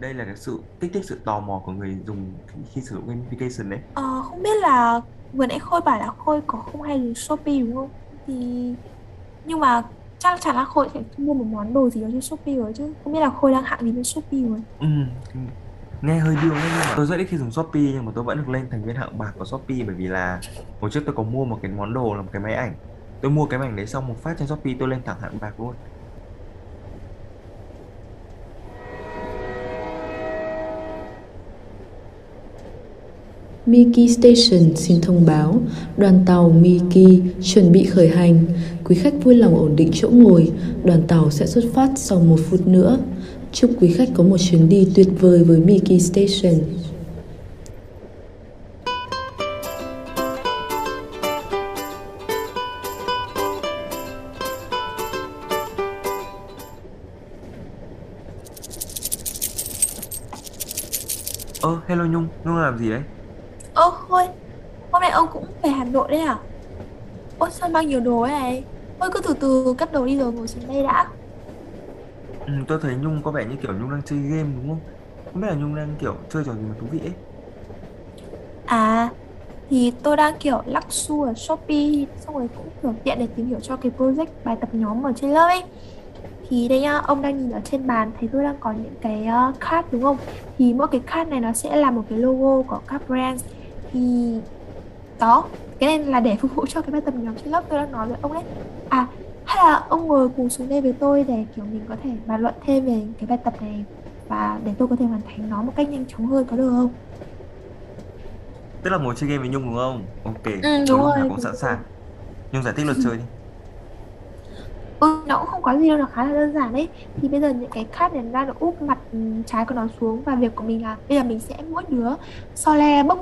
đây là cái sự kích thích sự tò mò của người dùng khi, sử dụng gamification đấy Ờ, không biết là vừa nãy Khôi bảo là Khôi có không hay dùng Shopee đúng không? Thì nhưng mà chắc chắn là Khôi sẽ mua một món đồ gì đó trên Shopee rồi chứ. Không biết là Khôi đang hạng gì trên Shopee rồi. ừ, nghe hơi điêu đấy nhưng mà tôi rất ít khi dùng Shopee nhưng mà tôi vẫn được lên thành viên hạng bạc của Shopee bởi vì là hồi trước tôi có mua một cái món đồ là một cái máy ảnh tôi mua cái máy ảnh đấy xong một phát trên Shopee tôi lên thẳng hạng bạc luôn Miki Station xin thông báo, đoàn tàu Miki chuẩn bị khởi hành. Quý khách vui lòng ổn định chỗ ngồi, đoàn tàu sẽ xuất phát sau một phút nữa. Chúc quý khách có một chuyến đi tuyệt vời với Miki Station. ơ hello Nhung Nhung làm gì đấy Ơ Khôi, hôm nay ông cũng về Hà Nội đấy à? Ôi sao mang nhiều đồ này? Khôi cứ từ từ cất đồ đi rồi ngồi xuống đây đã. ừ, tôi thấy Nhung có vẻ như kiểu Nhung đang chơi game đúng không không biết là Nhung đang kiểu chơi trò gì mà thú vị ấy À, thì tôi đang kiểu lắc xu ở Shopee xong rồi cũng kiểu tiện để tìm hiểu cho cái project bài tập nhóm ở trên lớp ấy. Thì đây nhá, ông đang nhìn ở trên bàn thấy tôi đang có những cái uh, card đúng không? Thì mỗi cái card này nó sẽ là một cái logo của các brand. Thì đó, cái này là để phục vụ cho cái bài tập nhóm trên lớp tôi đang nói với ông đấy. À, hay là ông ngồi cùng xuống đây với tôi để kiểu mình có thể bàn luận thêm về cái bài tập này và để tôi có thể hoàn thành nó một cách nhanh chóng hơn có được không? tức là ngồi chơi game với Nhung đúng không ok Ừ, đúng rồi, cũng đúng sẵn rồi. sàng Nhung giải thích luật chơi đi Ừ, nó cũng không có gì đâu, nó khá là đơn giản đấy. Thì bây giờ những cái card này ra nó úp mặt ừ, trái của nó xuống và việc của mình là bây giờ mình sẽ mỗi đứa so le bốc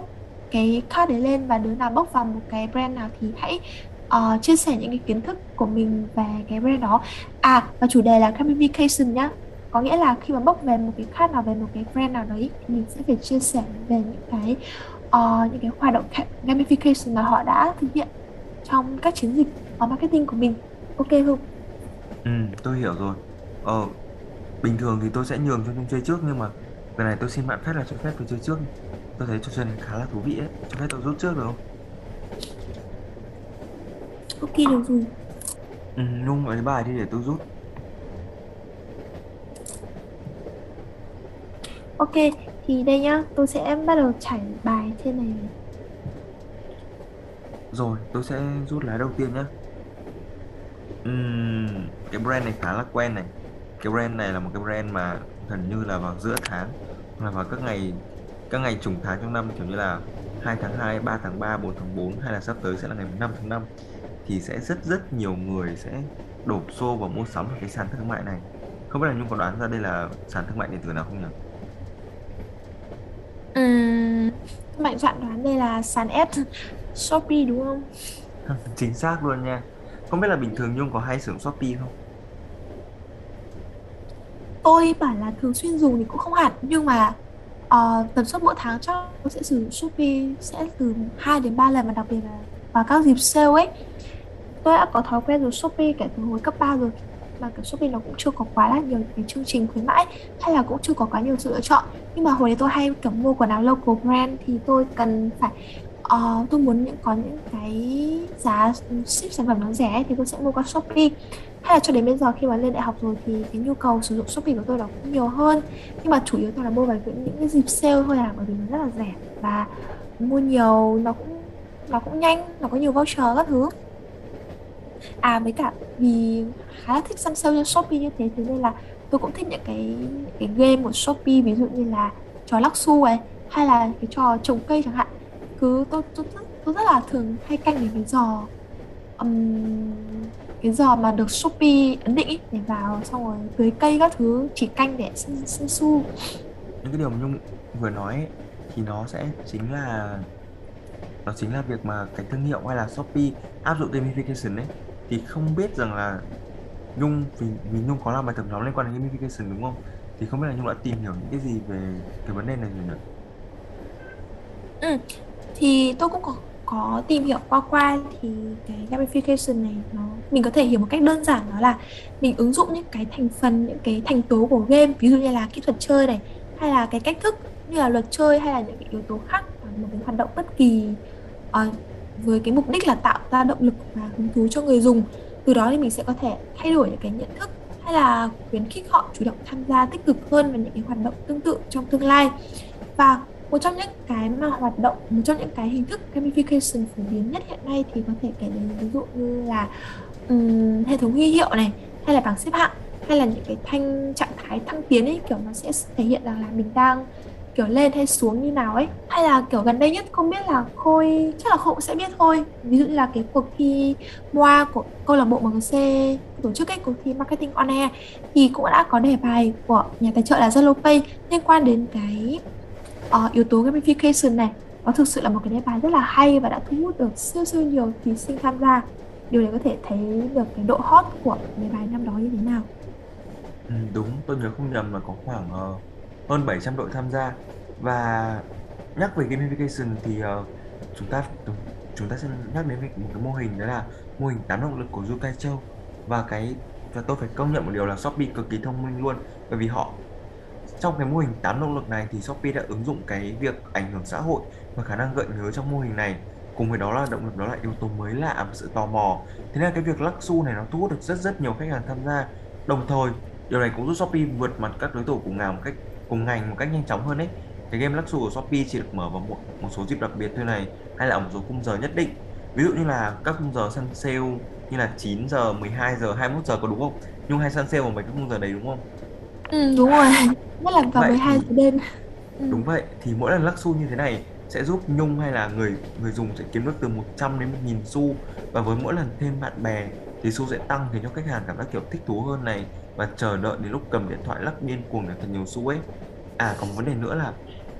cái card đấy lên và đứa nào bốc vào một cái brand nào thì hãy uh, chia sẻ những cái kiến thức của mình về cái brand đó. À, và chủ đề là gamification nhá. Có nghĩa là khi mà bốc về một cái card nào về một cái brand nào đấy mình sẽ phải chia sẻ về những cái uh, những cái hoạt động gamification mà họ đã thực hiện trong các chiến dịch ở marketing của mình. Ok không? ừ tôi hiểu rồi ờ bình thường thì tôi sẽ nhường cho Nhung chơi trước nhưng mà lần này tôi xin bạn phép là cho phép tôi chơi trước tôi thấy trò chơi này khá là thú vị ấy. Cho phép tôi rút trước được không? Ok được rồi. ừ, Nhung lấy bài đi để tôi rút. Ok, thì đây nhá, tôi sẽ bắt đầu trải bài trên này. rồi tôi sẽ rút lá đầu tiên nhá. Ừm, cái brand này khá là quen này. Cái brand này là một cái brand mà gần như là vào giữa tháng là vào các ngày các ngày trùng tháng trong năm kiểu như là 2 tháng 2, 3 tháng 3, 4 tháng 4 hay là sắp tới sẽ là ngày 5 tháng 5 thì sẽ rất rất nhiều người sẽ đổ xô vào mua sắm ở cái sàn thương mại này không biết là Nhung có đoán ra đây là sàn thương mại điện tử nào không nhỉ? Ừm, mạnh dạn đoán đây là sàn ép Shopee đúng không? Chính xác luôn nha không biết là bình thường Nhung có hay sử dụng Shopee không? Tôi bảo là thường xuyên dùng thì cũng không hẳn, nhưng mà uh, tần suất mỗi tháng chắc tôi sẽ sử dụng Shopee sẽ từ 2 đến 3 lần và đặc biệt là vào các dịp sale ấy. Tôi đã có thói quen dùng Shopee kể từ hồi cấp 3 rồi mà cái Shopee nó cũng chưa có quá là nhiều cái chương trình khuyến mãi hay là cũng chưa có quá nhiều sự lựa chọn nhưng mà hồi đấy tôi hay kiểu mua quần áo local brand thì tôi cần phải uh, tôi muốn những có những cái giá ship sản phẩm nó rẻ thì tôi sẽ mua qua Shopee hay là cho đến bây giờ khi mà lên đại học rồi thì cái nhu cầu sử dụng Shopee của tôi nó cũng nhiều hơn. Nhưng mà chủ yếu tôi là mua vào những những cái dịp sale thôi à bởi vì nó rất là rẻ và mua nhiều nó cũng nó cũng nhanh nó có nhiều voucher các thứ. À với cả vì khá là thích săn sale trên Shopee như thế thế nên là tôi cũng thích những cái những cái game của Shopee ví dụ như là trò lắc xu ấy hay là cái trò trồng cây chẳng hạn. Cứ tôi tôi rất, tôi rất là thường hay canh đến cái giò um cái giò mà được Shopee ấn định ý, để vào xong rồi tưới cây các thứ chỉ canh để săn, săn xu. Những cái điều mà Nhung vừa nói ấy, thì nó sẽ chính là đó chính là việc mà cái thương hiệu hay là Shopee áp dụng gamification đấy thì không biết rằng là Nhung vì vì Nhung có làm bài tập nhóm liên quan đến gamification đúng không? Thì không biết là Nhung đã tìm hiểu những cái gì về cái vấn đề này rồi nhỉ? Ừ. thì tôi cũng có có tìm hiểu qua qua thì cái gamification này nó mình có thể hiểu một cách đơn giản đó là mình ứng dụng những cái thành phần những cái thành tố của game ví dụ như là kỹ thuật chơi này hay là cái cách thức như là luật chơi hay là những cái yếu tố khác một cái hoạt động bất kỳ uh, với cái mục đích là tạo ra động lực và hứng thú cho người dùng. Từ đó thì mình sẽ có thể thay đổi những cái nhận thức hay là khuyến khích họ chủ động tham gia tích cực hơn vào những cái hoạt động tương tự trong tương lai. Và một trong những cái mà hoạt động một trong những cái hình thức gamification phổ biến nhất hiện nay thì có thể kể đến ví dụ như là um, hệ thống huy hiệu này hay là bảng xếp hạng hay là những cái thanh trạng thái thăng tiến ấy kiểu nó sẽ thể hiện rằng là mình đang kiểu lên hay xuống như nào ấy. Hay là kiểu gần đây nhất không biết là khôi chắc là khôi cũng sẽ biết thôi. Ví dụ như là cái cuộc thi MOA của câu lạc bộ MGC tổ chức cái cuộc thi marketing on air thì cũng đã có đề bài của nhà tài trợ là Zalo Pay liên quan đến cái uh, yếu tố gamification này nó thực sự là một cái đề bài rất là hay và đã thu hút được siêu siêu nhiều thí sinh tham gia. Điều này có thể thấy được cái độ hot của đề bài năm đó như thế nào. Ừ, đúng, tôi nhớ không nhầm là có khoảng uh, hơn 700 đội tham gia. Và nhắc về gamification thì uh, chúng ta chúng ta sẽ nhắc đến một cái mô hình đó là mô hình tám động lực của Yukai Châu và cái và tôi phải công nhận một điều là Shopee cực kỳ thông minh luôn bởi vì họ trong cái mô hình 8 động lực này thì Shopee đã ứng dụng cái việc ảnh hưởng xã hội và khả năng gợi nhớ trong mô hình này. Cùng với đó là động lực đó là yếu tố mới lạ và sự tò mò. Thế nên cái việc lắc xu này nó thu hút được rất rất nhiều khách hàng tham gia. Đồng thời điều này cũng giúp Shopee vượt mặt các đối thủ cùng ngành một cách cùng ngành một cách nhanh chóng hơn đấy cái game lắc xu của Shopee chỉ được mở vào một, một số dịp đặc biệt thôi này hay là ở một số khung giờ nhất định. Ví dụ như là các khung giờ săn sale như là 9 giờ 12 giờ 21 giờ có đúng không? Nhung hay săn sale vào mấy cái khung giờ đấy đúng không? Ừ. Đúng rồi. Nhất là vào vậy 12 thì giờ đêm. Ừ. Đúng vậy, thì mỗi lần lắc xu như thế này sẽ giúp Nhung hay là người người dùng sẽ kiếm được từ 100 đến 1000 xu. Và với mỗi lần thêm bạn bè thì xu sẽ tăng khiến cho khách hàng cảm giác kiểu thích thú hơn này. Và chờ đợi đến lúc cầm điện thoại lắc điên cuồng để thật nhiều xu ấy. À còn một vấn đề nữa là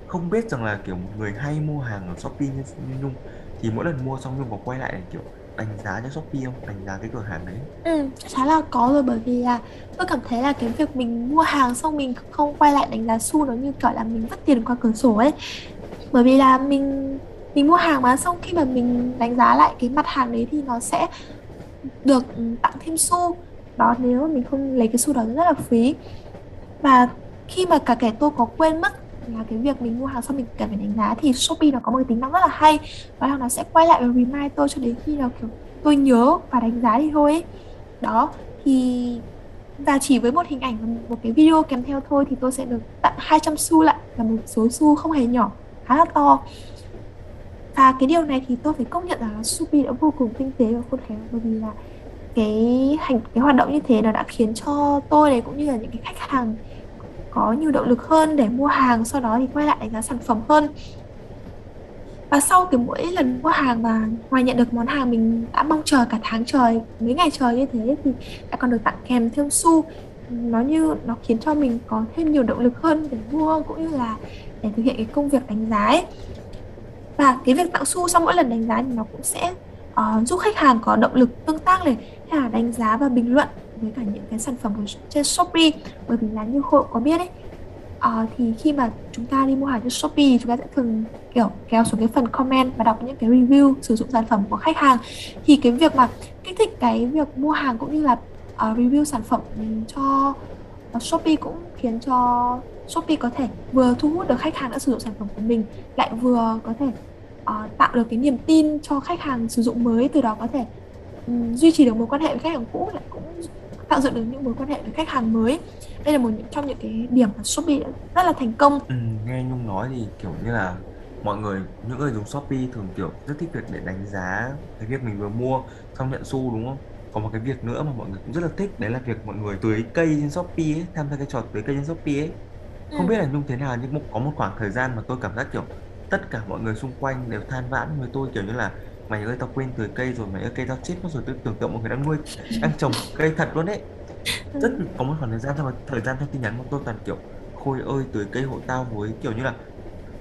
không biết rằng là kiểu một người hay mua hàng ở Shopee như, như Nhung. Thì mỗi lần mua xong Nhung có quay lại để kiểu đánh giá cho Shopee không? Đánh giá cái cửa hàng đấy. Ừ, khá là có rồi bởi vì là tôi cảm thấy là cái việc mình mua hàng xong mình không quay lại đánh giá xu nó như kiểu là mình mất tiền qua cửa sổ ấy bởi vì là mình mình mua hàng mà xong khi mà mình đánh giá lại cái mặt hàng đấy thì nó sẽ được tặng thêm xu đó nếu mà mình không lấy cái xu đó rất là phí và khi mà cả kẻ tôi có quên mất là cái việc mình mua hàng xong mình cần phải đánh giá thì Shopee nó có một cái tính năng rất là hay đó là nó sẽ quay lại và remind tôi cho đến khi nào, kiểu, tôi nhớ và đánh giá đi thôi ấy. đó, thì, và chỉ với một hình ảnh và một cái video kèm theo thôi thì tôi sẽ được tặng 200 xu lại, là một số xu không hề nhỏ, khá là to và cái điều này thì tôi phải công nhận là Shopee đã vô cùng tinh tế và khôn khéo, bởi vì là cái hành, cái hoạt động như thế nó đã khiến cho tôi này cũng như là những cái khách hàng có nhiều động lực hơn để mua hàng sau đó thì quay lại đánh giá sản phẩm hơn. Và sau cái mỗi lần mua hàng và ngoài nhận được món hàng mình đã mong chờ cả tháng trời mấy ngày trời như thế thì lại còn được tặng kèm thêm xu. Nó như nó khiến cho mình có thêm nhiều động lực hơn để mua cũng như là để thực hiện cái công việc đánh giá ấy. và cái việc tặng xu sau mỗi lần đánh giá thì nó cũng sẽ uh, giúp khách hàng có động lực tương tác này hay là đánh giá và bình luận với cả những cái sản phẩm của trên Shopee. Bởi vì là như hội có biết ấy ờ, thì khi mà chúng ta đi mua hàng trên Shopee thì chúng ta sẽ thường kiểu kéo xuống cái phần comment và đọc những cái review sử dụng sản phẩm của khách hàng. Thì cái việc mà kích thích cái việc mua hàng cũng như là uh, review sản phẩm cho uh, Shopee cũng khiến cho Shopee có thể vừa thu hút được khách hàng đã sử dụng sản phẩm của mình lại vừa có thể uh, tạo được cái niềm tin cho khách hàng sử dụng mới từ đó có thể um, duy trì được mối quan hệ với khách hàng cũ lại cũng tạo dựng được những mối quan hệ với khách hàng mới đây là một trong những cái điểm mà Shopee đã rất là thành công Ừ, nghe Nhung nói thì kiểu như là mọi người những người dùng Shopee thường kiểu rất thích việc để đánh giá cái việc mình vừa mua xong nhận xu đúng không? Còn một cái việc nữa mà mọi người cũng rất là thích đấy là việc mọi người tưới cây trên Shopee ấy, tham gia cái trò tưới cây trên Shopee ấy. Ừ. Không biết là Nhung thế nào nhưng có một khoảng thời gian mà tôi cảm giác kiểu tất cả mọi người xung quanh đều than vãn với tôi kiểu như là mày ơi tao quên tưới cây rồi mày ơi cây tao chết mất rồi tôi tưởng tượng mọi người đang nuôi đang trồng cây thật luôn đấy rất có một khoảng thời gian trong thời gian trong tin nhắn của tôi toàn kiểu Khôi ơi tưới cây hộ tao với kiểu như là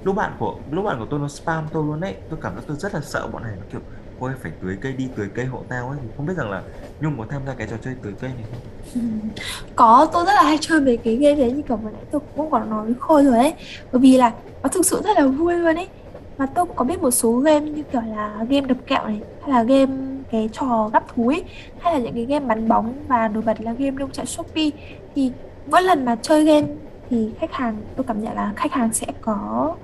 lúc bạn của lúc bạn của tôi nó spam tôi luôn đấy tôi cảm giác tôi rất là sợ bọn này nó kiểu Khôi phải tưới cây đi tưới cây hộ tao ấy. Thì không biết rằng là Nhung có tham gia cái trò chơi tưới cây này không? Có tôi rất là hay chơi mấy cái game đấy như kiểu vừa nãy tôi cũng có nói với Khôi rồi ấy. Bởi vì là nó thực sự rất là vui luôn ấy mà tôi cũng có biết một số game như kiểu là game đập kẹo này, hay là game cái trò gắp thú ấy, hay là những cái game bắn bóng và nổi bật là game nông trại Shopee. Thì mỗi lần mà chơi game thì khách hàng, tôi cảm nhận là khách hàng sẽ có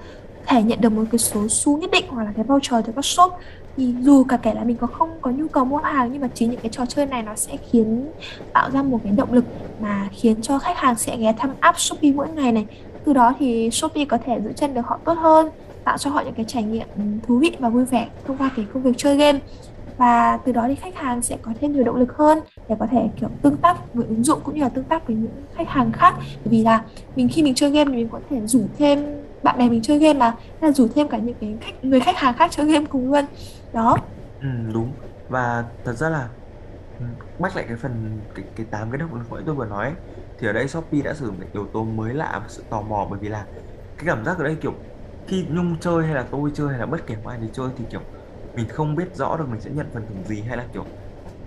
thể nhận được một cái số xu nhất định hoặc là cái voucher từ các shop. Thì dù cả kể là mình có không có nhu cầu mua hàng, nhưng mà chính những cái trò chơi này nó sẽ khiến tạo ra một cái động lực mà khiến cho khách hàng sẽ ghé thăm app Shopee mỗi ngày này. Từ đó thì Shopee có thể giữ chân được họ tốt hơn tạo cho họ những cái trải nghiệm ừ, thú vị và vui vẻ thông qua cái công việc chơi game. Và từ đó thì khách hàng sẽ có thêm nhiều động lực hơn để có thể kiểu tương tác với ứng dụng cũng như là tương tác với những khách hàng khác. Bởi vì là mình khi mình chơi game thì mình có thể rủ thêm bạn bè mình chơi game mà hay là rủ thêm cả những cái khách người khách hàng khác chơi game cùng luôn. Đó. Ừ, đúng. Và thật ra là ừ, lại cái phần cái cái tám cái động lực nãy tôi vừa nói ấy, thì ở đây Shopee đã sử dụng cái yếu tố mới lạ và sự tò mò. Bởi vì là cái cảm giác ở đây kiểu khi Nhung chơi hay là tôi chơi hay là bất kể ai đi chơi thì kiểu mình không biết rõ được mình sẽ nhận phần thưởng gì hay là kiểu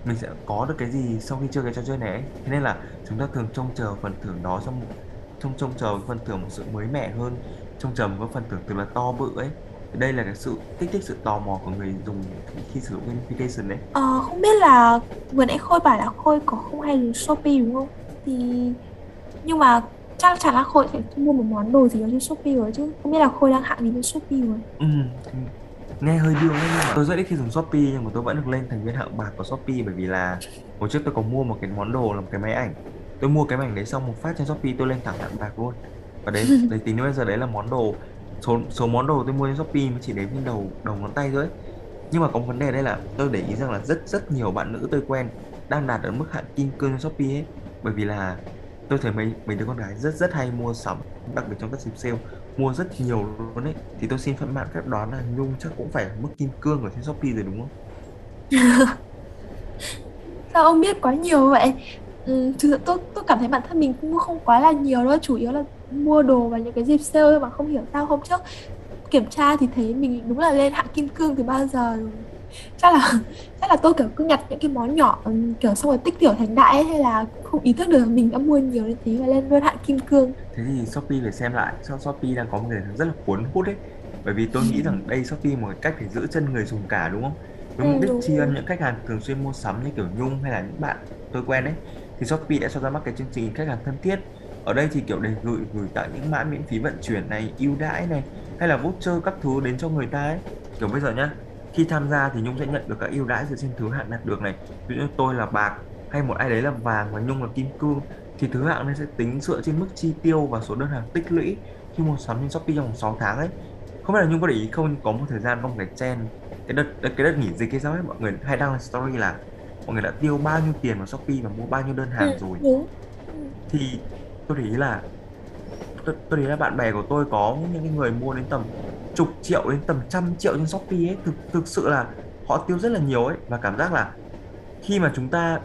mình sẽ có được cái gì sau khi chơi cái trò chơi này ấy. Thế nên là chúng ta thường trông chờ phần thưởng đó trong trông trông chờ phần thưởng một sự mới mẻ hơn trông chờ một phần thưởng từ là to bự ấy. Đây là cái sự kích thích sự tò mò của người dùng khi sử dụng gamification đấy. Ờ, không biết là vừa nãy khôi bảo là khôi có không hay dùng shopee đúng không? Thì nhưng mà chắc chắn là khôi sẽ mua một món đồ gì đó trên shopee rồi chứ. Không biết là khôi đang hạ gì trên shopee rồi. Ừ nghe hơi điêu đấy nhưng mà tôi rất ít khi dùng shopee nhưng mà tôi vẫn được lên thành viên hạng bạc của shopee bởi vì là hồi trước tôi có mua một cái món đồ là một cái máy ảnh. Tôi mua cái máy ảnh đấy xong một phát trên shopee tôi lên thẳng hạng bạc luôn. Và đấy đấy tính đến bây giờ đấy là món đồ số số món đồ tôi mua trên shopee mới chỉ đến trên đầu đầu ngón tay thôi. Nhưng mà có một vấn đề đây là tôi để ý rằng là rất rất nhiều bạn nữ tôi quen đang đạt ở mức hạng kim cương trên shopee ấy. Bởi vì là tôi thấy mấy mấy đứa con gái rất rất hay mua sắm đặc biệt trong các dịp sale mua rất nhiều luôn ấy. Thì tôi xin phép bạn phép đoán là nhung chắc cũng phải mức kim cương ở trên shopee rồi đúng không? Sao ông biết quá nhiều vậy? Ừ, thực sự tôi tôi cảm thấy bản thân mình cũng mua không quá là nhiều đâu chủ yếu là mua đồ vào những cái dịp sale mà không hiểu sao. Hôm trước kiểm tra thì thấy mình đúng là lên hạng kim cương từ bao giờ rồi chắc là chắc là tôi kiểu cứ nhặt những cái món nhỏ kiểu xong rồi tích tiểu thành đại ấy, hay là không ý thức được mình đã mua nhiều như thế và lên luôn hạng kim cương. Thế thì shopee phải xem lại. Sao shopee đang có một cái rất là cuốn hút đấy bởi vì tôi nghĩ rằng đây shopee một cách để giữ chân người dùng cả đúng không? Với mục ừ, đích tri ân những khách hàng thường xuyên mua sắm như kiểu nhung hay là những bạn tôi quen ấy thì shopee đã cho ra mắt cái chương trình khách hàng thân thiết. Ở đây thì kiểu để gửi gửi tặng những mã miễn phí vận chuyển này ưu đãi này hay là voucher các thứ đến cho người ta ấy. Kiểu bây giờ nhá khi tham gia thì Nhung sẽ nhận được các ưu đãi dựa trên thứ hạng đạt được này. Ví dụ như tôi là bạc hay một ai đấy là vàng và Nhung là kim cương thì thứ hạng này sẽ tính dựa trên mức chi tiêu và số đơn hàng tích lũy khi mua sắm trên Shopee trong vòng 6 tháng ấy. Không biết là Nhung có để ý không có một thời gian một cái trend cái đợt cái đợt nghỉ dịch hay sao ấy mọi người hay đăng story là mọi người đã tiêu bao nhiêu tiền vào Shopee và mua bao nhiêu đơn hàng rồi. ừ. thì tôi để ý là tôi, tôi thấy là bạn bè của tôi có những người mua đến tầm chục triệu đến tầm trăm triệu trên Shopee ấy thực thực sự là họ tiêu rất là nhiều ấy và cảm giác là khi mà chúng ta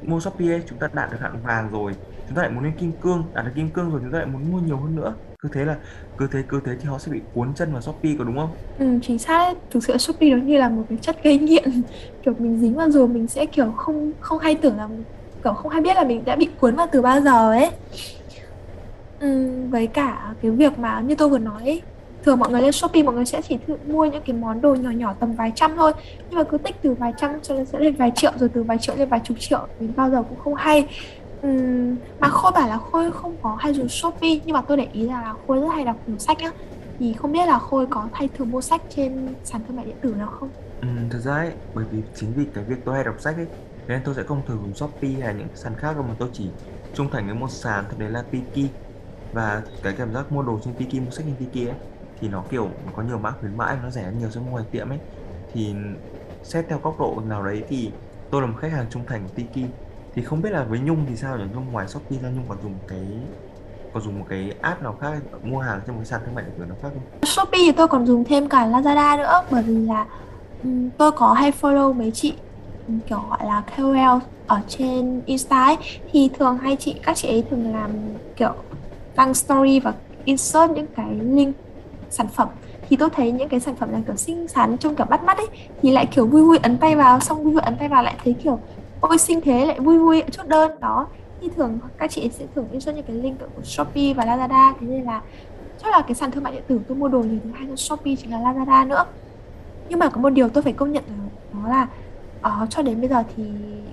mua Shopee ấy chúng ta đạt được hạng vàng rồi chúng ta lại muốn lên kim cương đạt được kim cương rồi chúng ta lại muốn mua nhiều hơn nữa. Cứ thế là cứ thế cứ thế thì họ sẽ bị cuốn chân vào Shopee có đúng không? Ừ, chính xác. Thực sự Shopee nó như là một cái chất gây nghiện. Kiểu mình dính vào rồi mình sẽ kiểu không không hay tưởng là kiểu không hay biết là mình đã bị cuốn vào từ bao giờ ấy. Ừ, với cả cái việc mà như tôi vừa nói ấy, thường mọi người lên Shopee mọi người sẽ chỉ thử mua những cái món đồ nhỏ nhỏ tầm vài trăm thôi. Nhưng mà cứ tích từ vài trăm cho nên sẽ lên vài triệu rồi từ vài triệu lên vài chục triệu đến bao giờ cũng không hay. Uhm, mà Khôi bảo là Khôi không có hay dùng Shopee nhưng mà tôi để ý là Khôi rất hay đọc cuốn sách nhá. Thì không biết là Khôi có hay thường mua sách trên sàn thương mại điện tử nào không? Ừ, thật ra ấy, bởi vì chính vì cái việc tôi hay đọc sách ấy nên tôi sẽ không thường dùng Shopee hay những sàn khác đâu mà tôi chỉ trung thành với một sàn thật đấy là Tiki. Và cái cảm giác mua đồ trên Tiki mua sách trên Tiki ấy thì nó kiểu có nhiều mã khuyến mãi nó rẻ hơn nhiều so với ngoài tiệm ấy. Thì xét theo góc độ nào đấy thì tôi là một khách hàng trung thành của Tiki. Thì không biết là với Nhung thì sao nhỉ? Nhung ngoài Shopee ra Nhung còn dùng cái còn dùng một cái app nào khác mua hàng trên một cái sàn thương mại điện tử nào khác không? Shopee thì tôi còn dùng thêm cả Lazada nữa bởi vì là um, tôi có hay follow mấy chị ừ, kiểu gọi là KOL ở trên Insta ấy. Thì thường hay chị các chị ấy thường làm kiểu đăng story và insert những cái link sản phẩm thì tôi thấy những cái sản phẩm này kiểu xinh xắn trông kiểu bắt mắt ấy thì lại kiểu vui vui ấn tay vào xong vui vui ấn tay vào lại thấy kiểu ôi xinh thế lại vui vui chốt đơn đó thì thường các chị sẽ thường insert những cái link của Shopee và Lazada thế nên là chắc là cái sàn thương mại điện tử tôi mua đồ nhiều thứ hai hơn Shopee chính là Lazada nữa nhưng mà có một điều tôi phải công nhận là đó là uh, cho đến bây giờ thì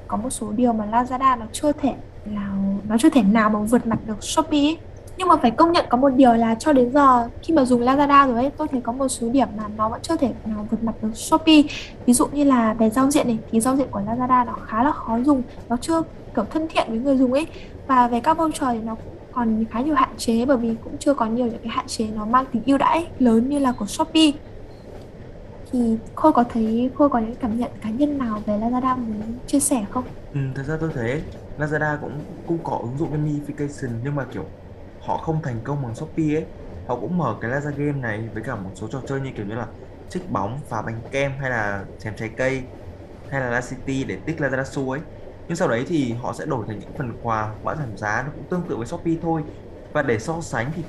có một số điều mà Lazada nó chưa thể nào nó chưa thể nào mà vượt mặt được Shopee ấy nhưng mà phải công nhận có một điều là cho đến giờ khi mà dùng Lazada rồi ấy tôi thấy có một số điểm mà nó vẫn chưa thể nào vượt mặt được Shopee. Ví dụ như là về giao diện này thì giao diện của Lazada nó khá là khó dùng nó chưa kiểu thân thiện với người dùng ấy. Và về các voucher thì nó cũng còn khá nhiều hạn chế bởi vì cũng chưa có nhiều những cái hạn chế nó mang tính ưu đãi lớn như là của Shopee. Thì Khôi có thấy Khôi có những cảm nhận cá nhân nào về Lazada muốn chia sẻ không? Ừ, thật ra tôi thấy Lazada cũng cũng có ứng dụng gamification nhưng mà kiểu họ không thành công bằng Shopee ấy. Họ cũng mở cái Lazada game này với cả một số trò chơi như kiểu như là trích bóng, phá bánh kem hay là chém trái cây hay là La City để tích Lazada xu ấy. Nhưng sau đấy thì họ sẽ đổi thành những phần quà mã giảm giá nó cũng tương tự với Shopee thôi. Và để so sánh thì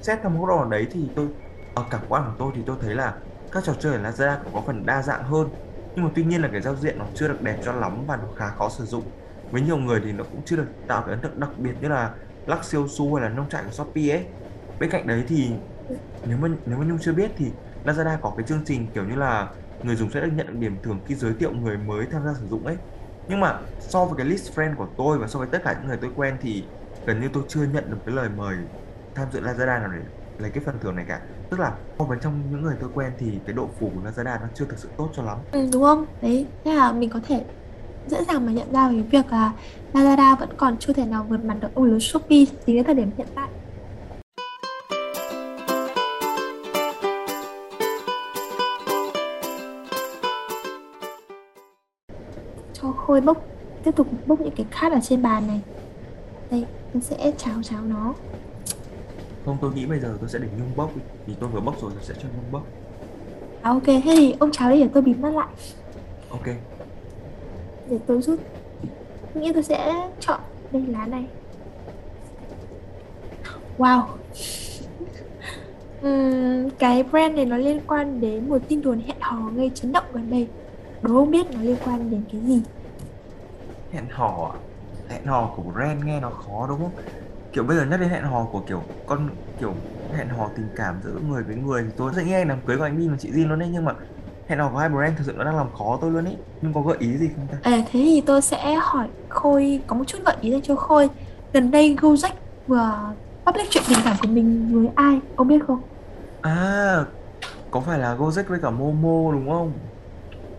xét theo mức góc độ đấy thì tôi ở cảm quan của tôi thì tôi thấy là các trò chơi ở Lazada cũng có phần đa dạng hơn nhưng mà tuy nhiên là cái giao diện nó chưa được đẹp cho lắm và nó khá khó sử dụng với nhiều người thì nó cũng chưa được tạo cái ấn tượng đặc biệt như là Lắc siêu su hay là nông trại của Shopee ấy. Bên cạnh đấy thì nếu mà nếu mà Nhung chưa biết thì Lazada có cái chương trình kiểu như là người dùng sẽ được nhận điểm thưởng khi giới thiệu người mới tham gia sử dụng ấy. Nhưng mà so với cái list friend của tôi và so với tất cả những người tôi quen thì gần như tôi chưa nhận được cái lời mời tham dự Lazada nào để lấy cái phần thưởng này cả. Tức là so với trong những người tôi quen thì cái độ phủ của Lazada nó chưa thực sự tốt cho lắm. Ừ, đúng không? Đấy, thế là mình có thể dễ dàng mà nhận ra cái việc là Lazada vẫn còn chưa thể nào vượt mặt được ông lớn Shopee tính đến thời điểm hiện tại. Cho Khôi bốc tiếp tục bốc những cái card ở trên bàn này. Đây, mình sẽ cháo cháo nó. không tôi nghĩ bây giờ tôi sẽ để Nhung bốc vì tôi vừa bốc rồi tôi sẽ cho Nhung bốc À ok, thế thì ông cháo đi để tôi bịt mắt lại. ok để tôi rút nghĩ tôi sẽ chọn đây lá này. Wow. Uhm, cái brand này nó liên quan đến một tin đồn hẹn hò gây chấn động gần đây. Đố không biết nó liên quan đến cái gì? Hẹn hò à? hẹn hò của brand nghe nó khó đúng không? Kiểu bây giờ nhắc đến hẹn hò của kiểu con kiểu hẹn hò tình cảm giữa người với người thì tôi sẽ nghe đám cưới của anh Bin và chị Jin luôn đấy nhưng mà hẹn hò của hai brand thực sự nó đang làm khó tôi luôn ấy nhưng có gợi ý gì không ta? À, thế thì tôi sẽ hỏi Khôi có một chút gợi ý dành cho Khôi. Gần đây Gojek vừa public chuyện tình cảm của mình với ai? Ông biết không? À có phải là Gojek với cả Momo đúng không?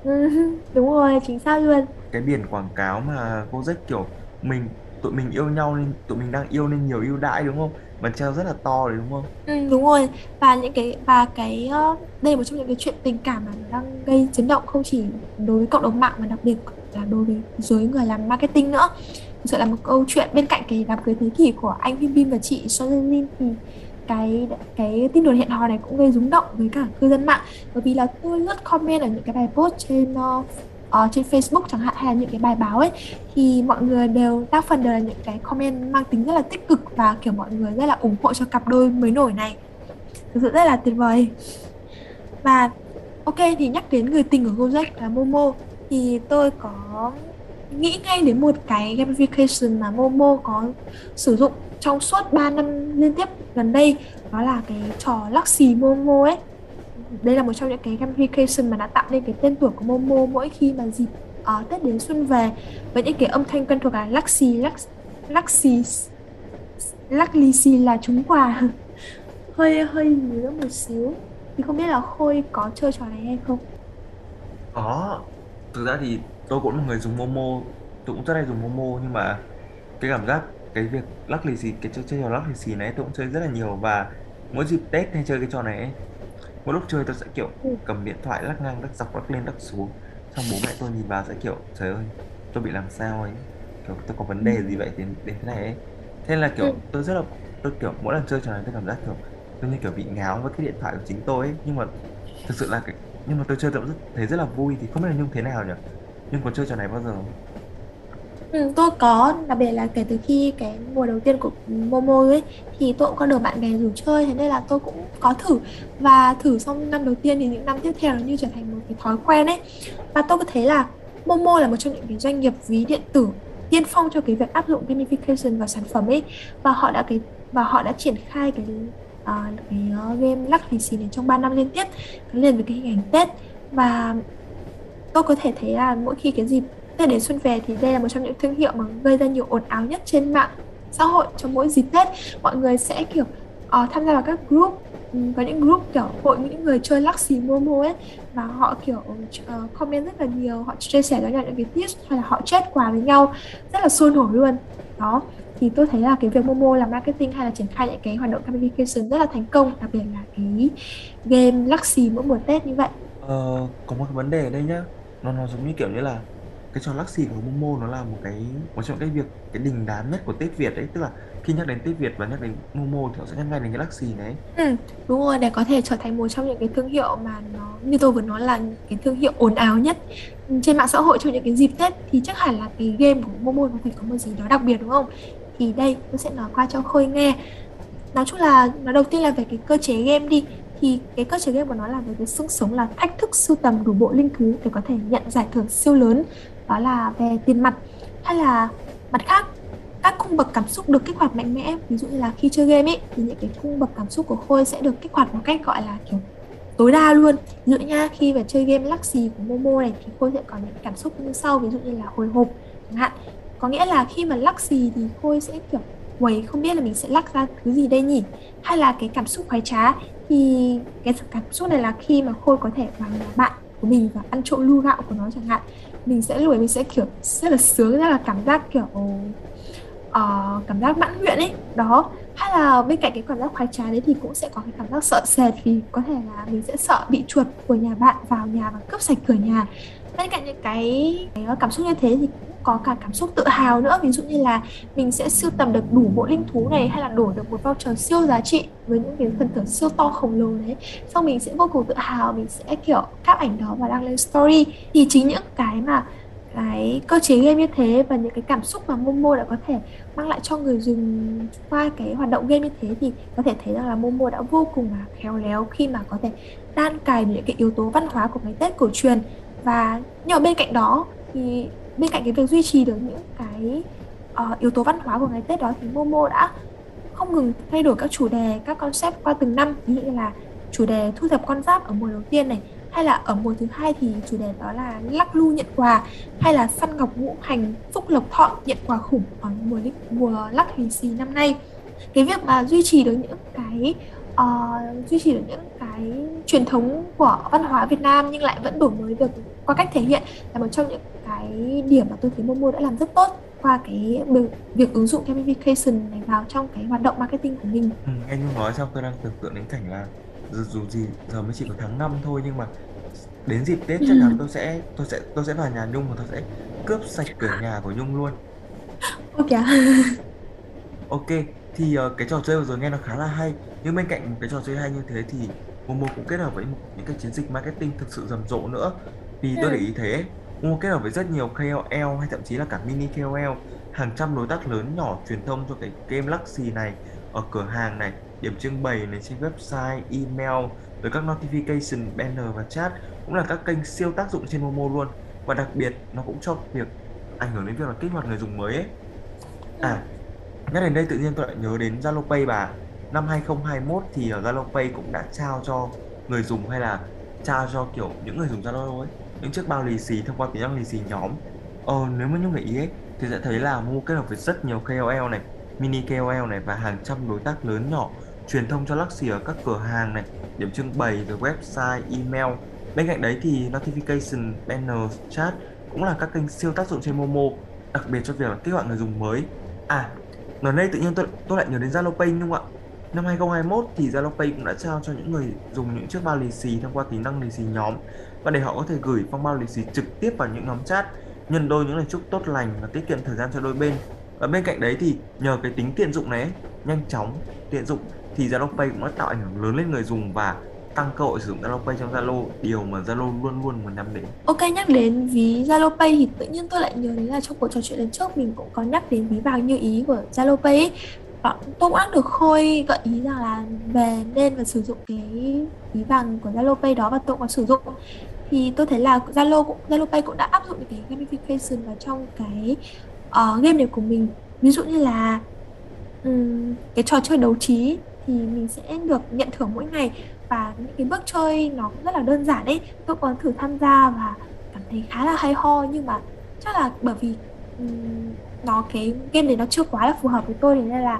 Ừ, đúng rồi chính xác luôn. Cái biển quảng cáo mà Gojek kiểu mình tụi mình yêu nhau nên tụi mình đang yêu nên nhiều ưu đãi đúng không bàn treo rất là to đấy đúng không? Ừ, đúng rồi. Và những cái và cái ờ, đây là một trong những cái chuyện tình cảm mà đang gây chấn động không chỉ đối với cộng đồng mạng mà đặc biệt là đối với giới người làm marketing nữa. Thực sự là một câu chuyện bên cạnh cái đám cưới thế kỷ của anh Bim Bim và chị Sojin thì cái cái tin đồn hẹn hò này cũng gây rúng động với cả cư dân mạng. Bởi vì là tôi lướt comment ở những cái bài post trên uh, uh, trên Facebook chẳng hạn hay là những cái bài báo ấy thì mọi người đều đa phần đều là những cái comment mang tính rất là tích cực và kiểu mọi người rất là ủng hộ cho cặp đôi mới nổi này. Thực sự rất là tuyệt vời. Và ok thì nhắc đến người tình của Gojek là Momo thì tôi có nghĩ ngay đến một cái gamification mà Momo có sử dụng trong suốt 3 năm liên tiếp gần đây đó là cái trò lắc xì Momo ấy đây là một trong những cái gamification mà đã tạo nên cái tên tuổi của Momo mỗi khi mà dịp uh, Tết đến xuân về. Với những cái âm thanh quen thuộc là lắc xì lắc lắc xì lắc lì xì là trúng quà. Hơi hơi nhớ một xíu. Thì không biết là Khôi có chơi trò này hay không? Có. Thực ra thì tôi cũng là người dùng Momo tôi cũng rất hay dùng Momo nhưng mà cái cảm giác cái việc lắc lì xì cái trò chơi trò lắc lì xì này tôi cũng chơi rất là nhiều. Và mỗi dịp Tết hay chơi cái trò này ấy, mỗi lúc chơi tôi sẽ kiểu Ừ. cầm điện thoại lắc ngang lắc dọc lắc lên lắc xuống. Xong bố mẹ tôi nhìn vào sẽ kiểu trời ơi tôi bị làm sao ấy? Kiểu tôi có vấn đề gì vậy? Đến đến thế này ấy. Thế là kiểu Ừ. tôi rất là tôi kiểu mỗi lần chơi trò này tôi cảm giác kiểu tôi như kiểu bị ngáo với cái điện thoại của chính tôi ấy. Nhưng mà thực sự là cái nhưng mà tôi chơi tôi cũng rất, thấy rất là vui. Thì không biết là nhung thế nào nhỉ? Nhung có chơi trò này bao giờ không Ừ, tôi có đặc biệt là kể từ khi cái mùa đầu tiên của Momo ấy thì tôi cũng có được bạn bè rủ chơi thế nên là tôi cũng có thử. Và thử xong năm đầu tiên thì những năm tiếp theo nó như trở thành một cái thói quen ấy. Và tôi có thấy là Momo là một trong những cái doanh nghiệp ví điện tử tiên phong cho cái việc áp dụng gamification vào sản phẩm ấy. Và họ đã cái và họ đã triển khai cái uh, cái uh, game lắc lì xì này trong 3 năm liên tiếp gắn liền với cái hình ảnh Tết. Và tôi có thể thấy là mỗi khi cái dịp Tết đến xuân về thì đây là một trong những thương hiệu mà gây ra nhiều ồn ào nhất trên mạng xã hội trong mỗi dịp Tết. Mọi người sẽ kiểu uh, tham gia vào các group ừ, có những group kiểu hội những người chơi Luxy Momo ấy và họ kiểu uh, comment rất là nhiều họ chia sẻ với nhau những cái tips hay là họ chat quà với nhau rất là sôi nổi luôn. Đó thì tôi thấy là cái việc Momo làm marketing hay là triển khai những cái hoạt động gamification rất là thành công đặc biệt là cái game Luxy mỗi mùa Tết như vậy. Ờ, có một cái vấn đề ở đây nhá nó nó giống như kiểu như là cái trò lắc xì của Momo nó là một cái một trong cái việc cái đình đám nhất của Tết Việt đấy. Tức là khi nhắc đến Tết Việt và nhắc đến Momo thì họ sẽ nhắc ngay đến cái lắc xì đấy Ừ, đúng rồi để có thể trở thành một trong những cái thương hiệu mà nó như tôi vừa nói là cái thương hiệu ồn ào nhất trên mạng xã hội trong những cái dịp Tết. Thì chắc hẳn là cái game của Momo nó phải có một gì đó đặc biệt đúng không? Thì đây tôi sẽ nói qua cho Khôi nghe. Nói chung là nó đầu tiên là về cái cơ chế game đi. Thì cái cơ chế game của nó là về cái sức sống là thách thức sưu tầm đủ bộ linh thú để có thể nhận giải thưởng siêu lớn đó là về tiền mặt hay là mặt khác. Các cung bậc cảm xúc được kích hoạt mạnh mẽ, ví dụ như là khi chơi game ấy, thì những cái cung bậc cảm xúc của khôi sẽ được kích hoạt một cách gọi là, kiểu, tối đa luôn. Ví dụ nha khi mà chơi game Luxy của Momo này thì khôi sẽ có những cảm xúc như sau, ví dụ như là hồi hộp chẳng hạn. Có nghĩa là khi mà Luxy thì khôi sẽ, kiểu quầy không biết là mình sẽ lắc ra thứ gì đây nhỉ? Hay là cái cảm xúc khoái trá thì cái cảm xúc này là khi mà khôi có thể bằng bạn của mình và ăn trộm lưu gạo của nó chẳng hạn mình sẽ lùi mình sẽ kiểu rất là sướng rất là cảm giác kiểu uh, cảm giác mãn nguyện ấy. Đó. Hay là bên cạnh cái cảm giác khoái trá đấy thì cũng sẽ có cái cảm giác sợ sệt vì có thể là mình sẽ sợ bị chuột của nhà bạn vào nhà và cướp sạch cửa nhà. Bên cạnh những cái, cái cảm xúc như thế thì có cả cảm xúc tự hào nữa. Ví dụ như là mình sẽ sưu tầm được đủ bộ linh thú này hay là đổi được một voucher siêu giá trị với những cái phần thưởng siêu to khổng lồ đấy. Xong mình sẽ vô cùng tự hào, mình sẽ, kiểu, các ảnh đó và đăng lên story. Thì chính những cái mà, cái cơ chế game như thế và những cái cảm xúc mà Momo đã có thể mang lại cho người dùng qua cái hoạt động game như thế thì có thể thấy rằng là Momo đã vô cùng là khéo léo khi mà có thể đan cài những cái yếu tố văn hóa của ngày Tết cổ truyền. Và nhưng bên cạnh đó thì bên cạnh cái việc duy trì được những cái uh, yếu tố văn hóa của ngày Tết đó thì Momo đã không ngừng thay đổi các chủ đề, các concept qua từng năm. Ví dụ như là chủ đề thu thập con giáp ở mùa đầu tiên này hay là ở mùa thứ hai thì chủ đề đó là lắc lu nhận quà hay là săn ngọc ngũ hành phúc lộc thọ nhận quà khủng ở mùa mùa lắc lì xì năm nay. Cái việc mà duy trì được những cái uh, duy trì được những cái truyền thống của văn hóa Việt Nam nhưng lại vẫn đổi mới được qua cách thể hiện là một trong những cái điểm mà tôi thấy Momo đã làm rất tốt qua cái việc ứng dụng gamification này vào trong cái hoạt động marketing của mình. Ừ, nghe Nhung nói xong tôi đang tưởng tượng đến cảnh là dù, dù gì giờ mới chỉ có tháng 5 thôi nhưng mà đến dịp Tết chắc chắn tôi sẽ tôi sẽ tôi sẽ vào nhà Nhung và tôi sẽ cướp sạch cửa nhà của Nhung luôn. Ok. ok, thì uh, cái trò chơi vừa rồi nghe nó khá là hay nhưng bên cạnh cái trò chơi hay như thế thì Momo cũng kết hợp với những cái chiến dịch marketing thực sự rầm rộ nữa vì tôi để ý thế. Momo kết hợp với rất nhiều KOL hay thậm chí là cả mini KOL hàng trăm đối tác lớn nhỏ truyền thông cho cái game Luxy này ở cửa hàng này điểm trưng bày này trên website, email rồi các notification, banner và chat. Cũng là các kênh siêu tác dụng trên Momo luôn. Và đặc biệt nó cũng cho việc ảnh hưởng đến việc là kích hoạt người dùng mới ấy. À, nhắc đến đây tự nhiên tôi lại nhớ đến Zalo Pay bà. Năm 2021 thì ở Zalo Pay cũng đã trao cho người dùng hay là trao cho kiểu những người dùng Zalo ấy những chiếc bao lì xì thông qua tính năng lì xì nhóm. Ờ nếu mà những người ý ấy, thì sẽ thấy là mua kết hợp với rất nhiều KOL này, mini KOL này và hàng trăm đối tác lớn nhỏ truyền thông cho Luxy ở các cửa hàng này, điểm trưng bày rồi website, email. Bên cạnh đấy thì notification banner chat cũng là các kênh siêu tác dụng trên Momo, đặc biệt cho việc là kích hoạt người dùng mới. À nói đây tự nhiên tôi tôi lại nhớ đến Zalo Pay đúng không ạ. Năm 2021 thì Zalo Pay cũng đã trao cho những người dùng những chiếc bao lì xì thông qua tính năng lì xì nhóm và để họ có thể gửi phong bao lì xì trực tiếp vào những nhóm chat, nhân đôi những lời chúc tốt lành và tiết kiệm thời gian cho đôi bên. Và bên cạnh đấy thì nhờ cái tính tiện dụng này nhanh chóng, tiện dụng, thì Zalo Pay cũng đã tạo ảnh hưởng lớn lên người dùng và tăng cơ hội sử dụng Zalo Pay trong Zalo, điều mà Zalo luôn luôn muốn nhắm đến. Ok, nhắc đến ví Zalo Pay thì tự nhiên tôi lại nhớ đến là trong cuộc trò chuyện lần trước mình cũng có nhắc đến ví vàng như ý của Zalo Pay và tôi cũng đã được Khôi gợi ý rằng là về nên và sử dụng cái ví vàng của Zalo Pay đó và tôi cũng có sử dụng thì tôi thấy là Zalo cũng Zalo Pay cũng đã áp dụng cái gamification vào trong cái uh, game này của mình. Ví dụ như là um, cái trò chơi đấu trí thì mình sẽ được nhận thưởng mỗi ngày. Và những cái bước chơi nó cũng rất là đơn giản đấy tôi còn thử tham gia và cảm thấy khá là hay ho. Nhưng mà chắc là bởi vì um, nó cái game này nó chưa quá là phù hợp với tôi. Nên là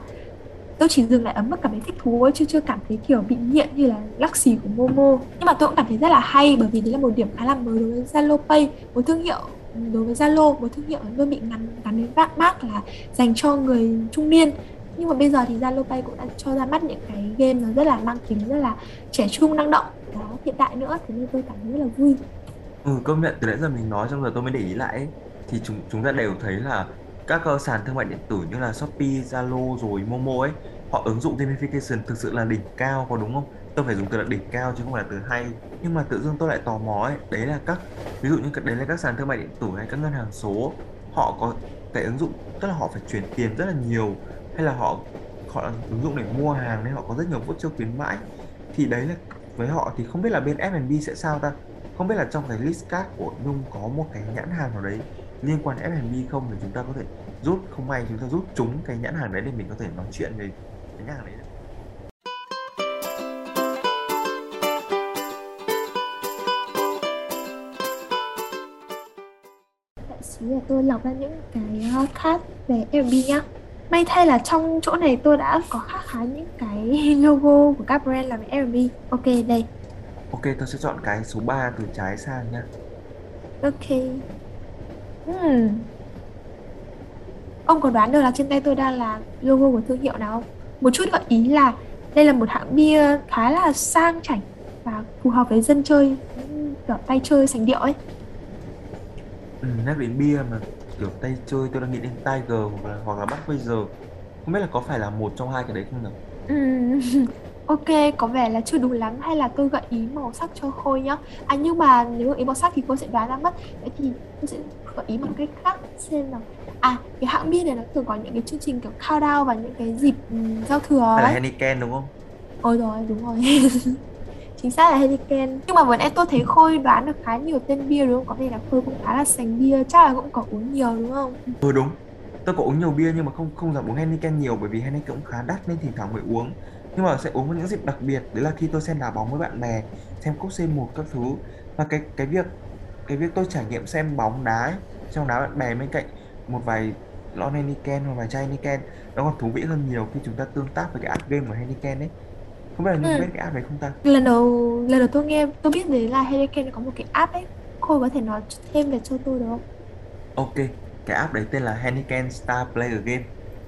tôi chỉ dừng lại ở mức cảm thấy thích thú thôi chứ chưa cảm thấy kiểu bị nghiện như là lắc xì của Momo. Nhưng mà tôi cũng cảm thấy rất là hay bởi vì đấy là một điểm khá là mới đối với Zalo Pay. Một thương hiệu ừ, đối với Zalo một thương hiệu luôn bị gắn gắn đến vác mác là dành cho người trung niên. Nhưng mà bây giờ thì Zalo Pay cũng đã cho ra mắt những cái game nó rất là mang tính rất là trẻ trung năng động đó hiện đại nữa. Thế nên tôi cảm thấy rất là vui. Ừ, công nhận. Từ nãy giờ mình nói xong rồi tôi mới để ý lại ấy. Thì chúng chúng ta đều thấy là các ờ, sàn thương mại điện tử như là Shopee, Zalo rồi Momo ấy họ ứng dụng gamification thực sự là đỉnh cao có đúng không? Tôi phải dùng từ là đỉnh cao chứ không phải là từ hay. Nhưng mà tự dưng tôi lại tò mò ấy, đấy là các ví dụ như đấy là các sàn thương mại điện tử hay các ngân hàng số họ có cái ứng dụng tức là họ phải chuyển tiền rất là nhiều hay là họ họ ứng dụng để mua hàng nên họ có rất nhiều voucher khuyến mãi thì đấy là với họ thì không biết là bên F&B sẽ sao ta không biết là trong cái list card của Nhung có một cái nhãn hàng nào đấy liên quan đến F&B không thì chúng ta có thể rút không may chúng ta rút trúng cái nhãn hàng đấy để mình có thể nói chuyện về cái nhãn hàng đấy sứ là tôi lọc ra những cái uh, card về Airbnb nhá. May thay là trong chỗ này tôi đã có khá khá những cái logo của các brand làm Airbnb Ok đây. Ok tôi sẽ chọn cái số 3 từ trái sang nhá. Ok hmm. Ông có đoán được là trên tay tôi đang là logo của thương hiệu nào không? Một chút gợi ý là đây là một hãng bia khá là sang chảnh và phù hợp với dân chơi kiểu tay chơi sành điệu ấy. Ừ, nhắc đến bia mà kiểu tay chơi tôi đang nghĩ đến Tiger hoặc là, hoặc là Budweiser không biết là có phải là một trong hai cái đấy không nhỉ? Ừm, Ok, có vẻ là chưa đủ lắm. Hay là tôi gợi ý màu sắc cho Khôi nhá. À nhưng mà nếu gợi ý màu sắc thì cô sẽ đoán ra mất. Vậy thì tôi sẽ gợi ý bằng cách khác. Xem nào. À, cái hãng bia này nó thường có những cái chương trình kiểu countdown vào những cái dịp ừm, giao thừa hay là ấy. Heineken đúng không? Ôi rồi, đúng rồi. Chính xác là Heineken. Nhưng mà vừa nãy tôi thấy Khôi đoán được khá nhiều tên bia đúng không? Có thể là Khôi cũng khá là sành bia Chắc là cũng có uống nhiều đúng không? ừ đúng. Tôi có uống nhiều bia nhưng mà không không dám uống Heineken nhiều bởi vì Heineken cũng khá đắt nên thỉnh thoảng mới uống. Nhưng mà sẽ uống vào những dịp đặc biệt đấy là khi tôi xem đá bóng với bạn bè xem cúp C1 các thứ. Và cái cái việc cái việc tôi trải nghiệm xem bóng đá ấy, trong đá bạn bè bên cạnh một vài lon Heineken hoặc vài chai Heineken nó còn thú vị hơn nhiều khi chúng ta tương tác với cái app game của Heineken ấy không biết là Nhung Ừ. biết cái app đấy không ta lần đầu lần đầu tôi nghe tôi biết đấy là Heineken có một cái app ấy Khôi có thể nói thêm về cho tôi được không? Ok, cái app đấy tên là Heineken Star Player Game.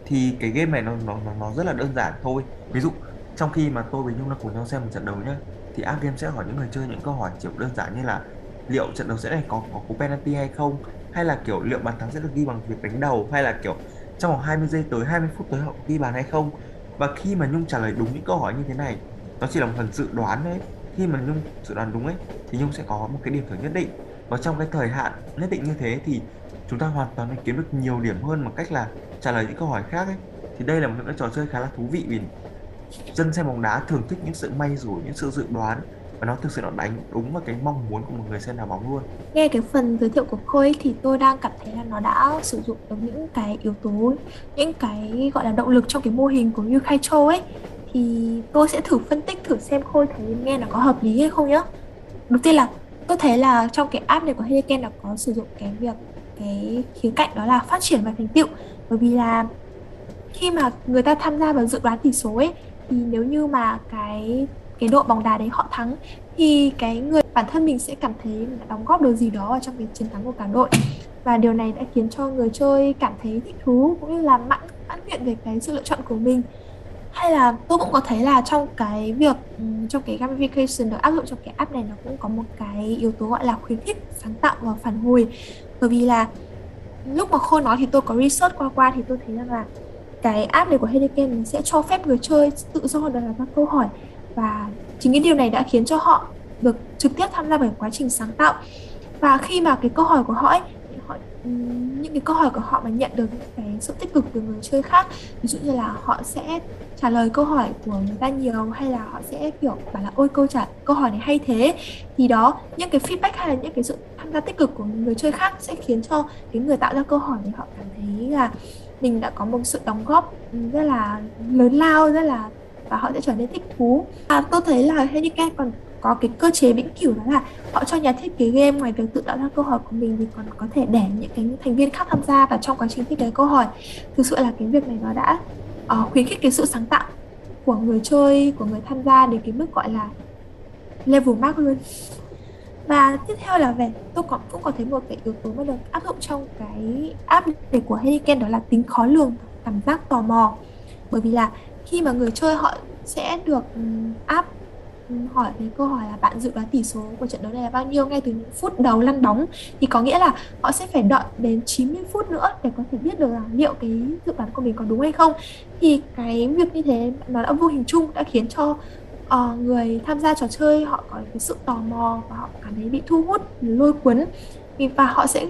Thì cái game này nó nó nó, nó rất là đơn giản thôi. Ví dụ trong khi mà tôi với Nhung đang cùng nhau xem một trận đấu nhá, thì app game sẽ hỏi những người chơi những câu hỏi kiểu đơn giản như là liệu trận đấu sẽ này có có cú penalty hay không, hay là kiểu liệu bàn thắng sẽ được ghi bằng việc đánh đầu, hay là kiểu trong vòng 20 giây tới 20 phút tới họ ghi bàn hay không. Và khi mà Nhung trả lời đúng những câu hỏi như thế này, nó chỉ là một phần dự đoán đấy. Khi mà Nhung dự đoán đúng ấy, thì Nhung sẽ có một cái điểm thưởng nhất định. Và trong cái thời hạn nhất định như thế thì chúng ta hoàn toàn kiếm được nhiều điểm hơn bằng cách là trả lời những câu hỏi khác ấy thì đây là một cái trò chơi khá là thú vị vì dân xem bóng đá thường thích những sự may rủi những sự dự đoán và nó thực sự nó đánh đúng vào cái mong muốn của một người xem đá bóng luôn. Nghe cái phần giới thiệu của Khôi ấy, thì tôi đang cảm thấy là nó đã sử dụng được những cái yếu tố những cái gọi là động lực trong cái mô hình của Yu Khai Cho ấy. Thì tôi sẽ thử phân tích thử xem Khôi thấy nghe nó có hợp lý hay không nhá. Đầu tiên là tôi thấy là trong cái app này của Heineken là có sử dụng cái việc cái khía cạnh đó là phát triển và thành tựu bởi vì là khi mà người ta tham gia vào dự đoán tỷ số ấy thì nếu như mà cái cái đội bóng đá đấy họ thắng, thì cái người, bản thân mình sẽ cảm thấy mình đã đóng góp được gì đó vào trong cái chiến thắng của cả đội. Và điều này đã khiến cho người chơi cảm thấy thích thú cũng như là mãn mãn nguyện về cái sự lựa chọn của mình. Hay là tôi cũng có thấy là trong cái việc ừ, trong cái gamification được áp dụng trong cái app này nó cũng có một cái yếu tố gọi là khuyến khích, sáng tạo và phản hồi. Bởi vì là lúc mà Khôi nói thì tôi có research qua qua thì tôi thấy rằng là cái app này của Heineken sẽ cho phép người chơi tự do đặt ra các câu hỏi và chính cái điều này đã khiến cho họ được trực tiếp tham gia vào quá trình sáng tạo. Và khi mà cái câu hỏi của họ ấy họ những cái câu hỏi của họ mà nhận được cái sự tích cực từ người chơi khác, ví dụ như là họ sẽ trả lời câu hỏi của người ta nhiều hay là họ sẽ, kiểu, bảo là ôi, câu trả, câu hỏi này hay thế thì đó, những cái feedback hay là những cái sự tham gia tích cực của người chơi khác sẽ khiến cho cái người tạo ra câu hỏi này họ cảm thấy là mình đã có một sự đóng góp rất là lớn lao, rất là và họ sẽ trở nên thích thú. Và tôi thấy là Heineken còn có cái cơ chế vĩnh cửu đó là họ cho nhà thiết kế game ngoài việc tự tạo ra câu hỏi của mình thì còn có thể để những cái thành viên khác tham gia và trong quá trình thiết kế câu hỏi. Thực sự là cái việc này nó đã uh, khuyến khích cái sự sáng tạo của người chơi của người tham gia đến cái mức gọi là level max luôn. Và tiếp theo là về tôi có, cũng có thấy một cái yếu tố mà được áp dụng trong cái app này của Hurricane đó là tính khó lường cảm giác tò mò. Bởi vì là khi mà người chơi họ sẽ được ừ, áp ừ, hỏi về câu hỏi là bạn dự đoán tỷ số của trận đấu này là bao nhiêu ngay từ những phút đầu lăn bóng. Thì có nghĩa là họ sẽ phải đợi đến 90 phút nữa để có thể biết được là liệu cái dự đoán của mình có đúng hay không. Thì cái việc như thế nó đã vô hình chung đã khiến cho uh, người tham gia trò chơi họ có cái sự tò mò và họ cảm thấy bị thu hút lôi cuốn. Và họ sẽ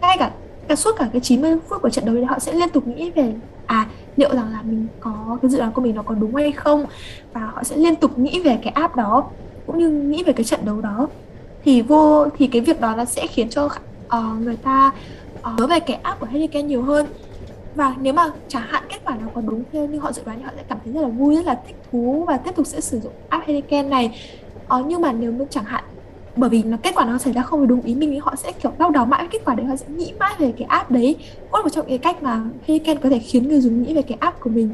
ngay cả, cả suốt cả cái 90 phút của trận đấu thì họ sẽ liên tục nghĩ về à liệu rằng là mình có cái dự đoán của mình nó có đúng hay không? Và họ sẽ liên tục nghĩ về cái app đó cũng như nghĩ về cái trận đấu đó. Thì vô thì cái việc đó nó sẽ khiến cho uh, người ta uh, nhớ về cái app của Hurricane nhiều hơn. Và nếu mà chẳng hạn kết quả nó có đúng theo như họ dự đoán thì họ sẽ cảm thấy rất là vui rất là thích thú và tiếp tục sẽ sử dụng app Hurricane này. Ờ, nhưng mà nếu mà chẳng hạn bởi vì nó kết quả nó xảy ra không đúng ý mình thì họ sẽ kiểu đau đầu mãi. Với kết quả đấy họ sẽ nghĩ mãi về cái app đấy. Cũng là một trong cái cách mà Hurricane có thể khiến người dùng nghĩ về cái app của mình.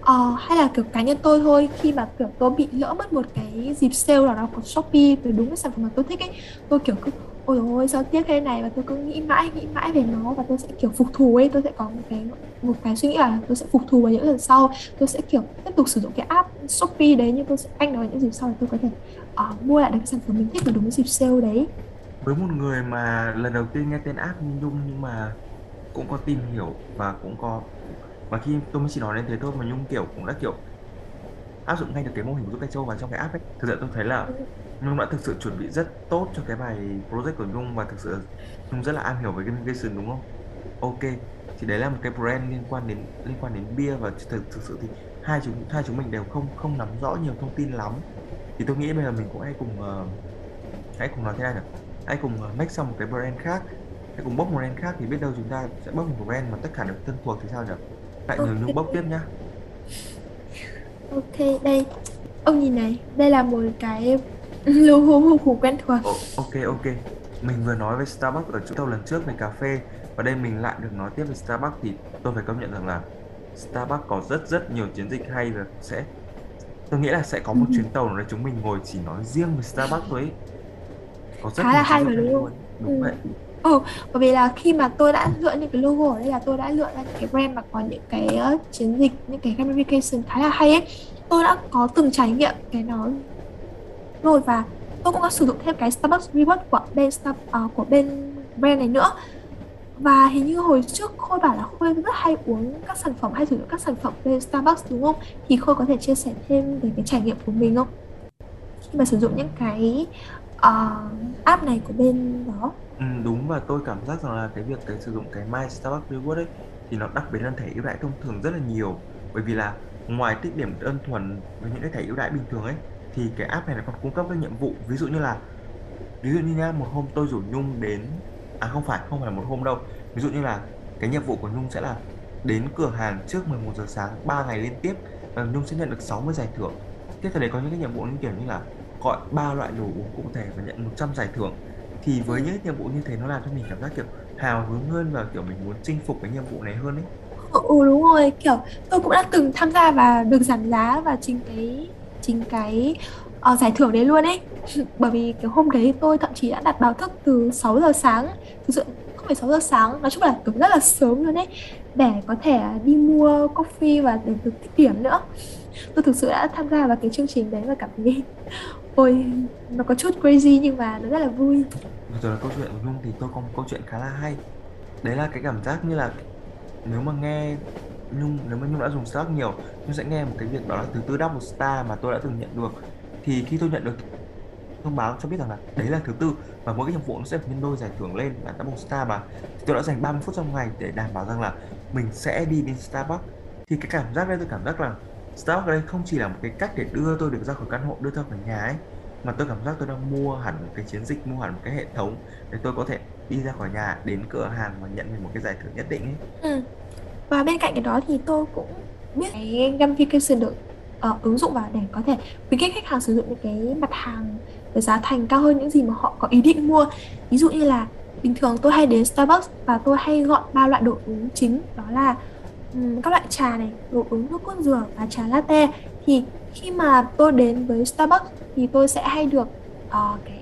Uh, hay là kiểu cá nhân tôi thôi khi mà kiểu tôi bị lỡ mất một cái dịp sale nào đó của Shopee về đúng cái sản phẩm mà tôi thích ấy tôi kiểu cứ ôi ôi sao tiếc thế này và tôi cứ nghĩ mãi nghĩ mãi về nó và tôi sẽ kiểu phục thù ấy. Tôi sẽ có một cái một cái suy nghĩ là tôi sẽ phục thù vào những lần sau. Tôi sẽ kiểu tiếp tục sử dụng cái app Shopee đấy nhưng tôi sẽ canh nó vào những dịp sau để tôi có thể uh, mua lại được cái sản phẩm mình thích vào đúng cái dịp sale đấy. Với một người mà lần đầu tiên nghe tên app Nhung nhưng mà cũng có tìm hiểu và cũng có và khi tôi mới chỉ nói đến thế thôi mà Nhung kiểu cũng đã kiểu áp dụng ngay được cái mô hình của giúp tay châu vào trong cái app ấy. Thực sự tôi thấy là Nhung đã thực sự chuẩn bị rất tốt cho cái bài project của Nhung và thực sự Nhung rất là am hiểu về gamification đúng không? Ok, thì đấy là một cái brand liên quan đến liên quan đến bia và thực, thực sự thì hai chúng hai chúng mình đều không không nắm rõ nhiều thông tin lắm. Thì tôi nghĩ bây giờ mình cũng hãy cùng uh, hãy cùng nói thế này nhỉ hãy cùng uh, make xong một cái brand khác. Hãy cùng bốc một brand khác thì biết đâu chúng ta sẽ bốc một brand mà tất cả đều thân thuộc thì sao nhỉ? Lại nhường nhung bốc tiếp nhá. Ok đây. Ông nhìn này đây là một cái logo vô cùng quen thuộc. Ok ok. Mình vừa nói với Starbucks ở chỗ tàu lần trước về cà phê và đây mình lại được nói tiếp về Starbucks thì tôi phải công nhận rằng là Starbucks có rất rất nhiều chiến dịch hay và sẽ tôi nghĩ là sẽ có một ừ. chuyến tàu này chúng mình ngồi chỉ nói riêng về Starbucks thôi có rất khá là hay rồi đúng không? Đúng ừ. vậy. Ừ bởi vì là khi mà tôi đã lựa những cái logo ở đây là tôi đã lựa ra những cái brand mà có những cái uh, chiến dịch những cái gamification khá là hay ấy. Tôi đã có từng trải nghiệm cái nó rồi và tôi cũng đã sử dụng thêm cái Starbucks Reward của bên Star, uh, của bên brand này nữa và hình như hồi trước Khôi bảo là Khôi rất hay uống các sản phẩm hay sử dụng các sản phẩm bên Starbucks đúng không? Thì Khôi có thể chia sẻ thêm về cái trải nghiệm của mình không? Khi mà sử dụng những cái uh, app này của bên đó ừ, đúng và tôi cảm giác rằng là cái việc cái sử dụng cái My Starbucks Reward ấy thì nó đặc biệt hơn thẻ ưu đãi thông thường rất là nhiều bởi vì là ngoài tích điểm đơn thuần với những cái thẻ ưu đãi bình thường ấy thì cái app này nó còn cung cấp các nhiệm vụ. Ví dụ như là, ví dụ như nhá, một hôm tôi rủ Nhung đến à không phải không phải là một hôm đâu. Ví dụ như là cái nhiệm vụ của Nhung sẽ là đến cửa hàng trước 11 giờ sáng 3 ngày liên tiếp và Nhung sẽ nhận được 60 giải thưởng. Tiếp theo đấy có những cái nhiệm vụ như kiểu như là gọi ba loại đồ uống cụ thể và nhận 100 giải thưởng. Thì với những nhiệm vụ như thế nó làm cho mình cảm giác kiểu hào hứng hơn và kiểu mình muốn chinh phục cái nhiệm vụ này hơn ấy. Ừ, ừ đúng rồi. Kiểu, tôi cũng đã từng tham gia và được giảm giá và chính cái chính cái uh, giải thưởng đấy luôn ấy. Bởi vì cái hôm đấy tôi thậm chí đã đặt báo thức từ 6 giờ sáng thực sự không phải 6 giờ sáng nói chung là cũng rất là sớm luôn ấy để có thể đi mua coffee và để được tích điểm nữa. Tôi thực sự đã tham gia vào cái chương trình đấy và cảm thấy ôi nó có chút crazy nhưng mà nó rất là vui. Bây giờ là câu chuyện của Nhung thì tôi có một câu chuyện khá là hay. Đấy là cái cảm giác như là Nếu mà nghe Nhung, nếu mà Nhung đã dùng Starbucks nhiều, Nhung sẽ nghe một cái việc đó là từ tư một star mà tôi đã từng nhận được Thì khi tôi nhận được thông báo, cho biết rằng là đấy là thứ tư và mỗi cái nhiệm vụ nó sẽ nhân đôi giải thưởng lên là một star mà, thì tôi đã dành 30 phút trong ngày để đảm bảo rằng là mình sẽ đi đến Starbucks thì cái cảm giác đây, tôi cảm giác là Starbucks đây không chỉ là một cái cách để đưa tôi được ra khỏi căn hộ, đưa ra khỏi nhà ấy, mà tôi cảm giác tôi đang mua hẳn một cái chiến dịch, mua hẳn một cái hệ thống để tôi có thể đi ra khỏi nhà, đến cửa hàng và nhận được một cái giải thưởng nhất định ấy. Ừ. Và bên cạnh cái đó thì tôi cũng biết cái gamification được uh, ứng dụng vào để có thể khuyến khích khách hàng sử dụng những cái mặt hàng với giá thành cao hơn những gì mà họ có ý định mua. Ví dụ như là bình thường tôi hay đến Starbucks và tôi hay gọi ba loại đồ uống chính đó là um, các loại trà này đồ uống nước cốt dừa và trà latte. Thì khi mà tôi đến với Starbucks thì tôi sẽ hay được uh, cái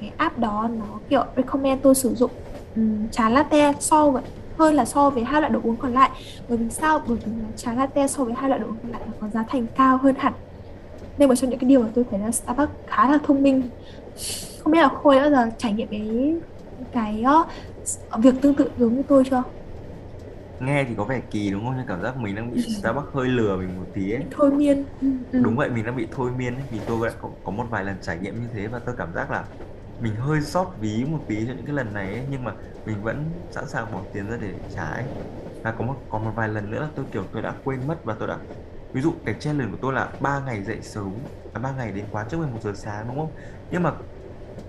cái app đó nó kiểu recommend tôi sử dụng um, trà latte so với hơn là so với hai loại đồ uống còn lại. Bởi vì sao? Bởi vì là trà latte so với hai loại đồ uống còn lại nó có giá thành cao hơn hẳn. Là một trong những cái điều mà tôi thấy là Starbucks khá là thông minh. Không biết là Khôi đã giờ trải nghiệm cái cái ờ, việc tương tự giống như tôi chưa? Nghe thì có vẻ kỳ đúng không? Nhưng cảm giác mình đang bị Starbucks hơi lừa mình một tí ấy. Thôi miên. Ừ, ừ. đúng vậy mình đang bị thôi miên ấy, vì tôi đã có, có một vài lần trải nghiệm như thế và tôi cảm giác là mình hơi sót ví một tí cho những cái lần này ấy, nhưng mà mình vẫn sẵn sàng bỏ tiền ra để trả ấy. và có một còn một vài lần nữa là tôi kiểu tôi đã quên mất và tôi đã ví dụ cái challenge của tôi là ba ngày dậy sớm à, ba ngày đến quán trước 11 giờ sáng đúng không nhưng mà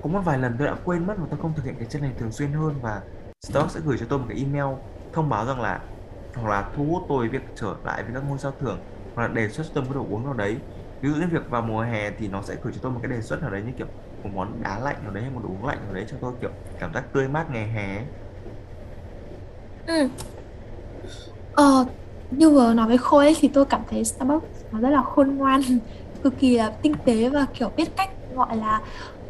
có một vài lần tôi đã quên mất và tôi không thực hiện cái challenge thường xuyên hơn và Starbucks sẽ gửi cho tôi một cái email thông báo rằng là hoặc là thu hút tôi việc trở lại với các ngôi sao thưởng hoặc là đề xuất cho tôi một đồ uống nào đấy ví dụ như việc vào mùa hè thì nó sẽ gửi cho tôi một cái đề xuất nào đấy như kiểu một món đá lạnh nào đấy hay một đồ uống lạnh nào đấy cho tôi kiểu cảm giác tươi mát ngày hè. Ừ. Ờ, như vừa nói với Khôi ấy, thì tôi cảm thấy Starbucks nó rất là khôn ngoan cực kỳ là tinh tế và kiểu biết cách gọi là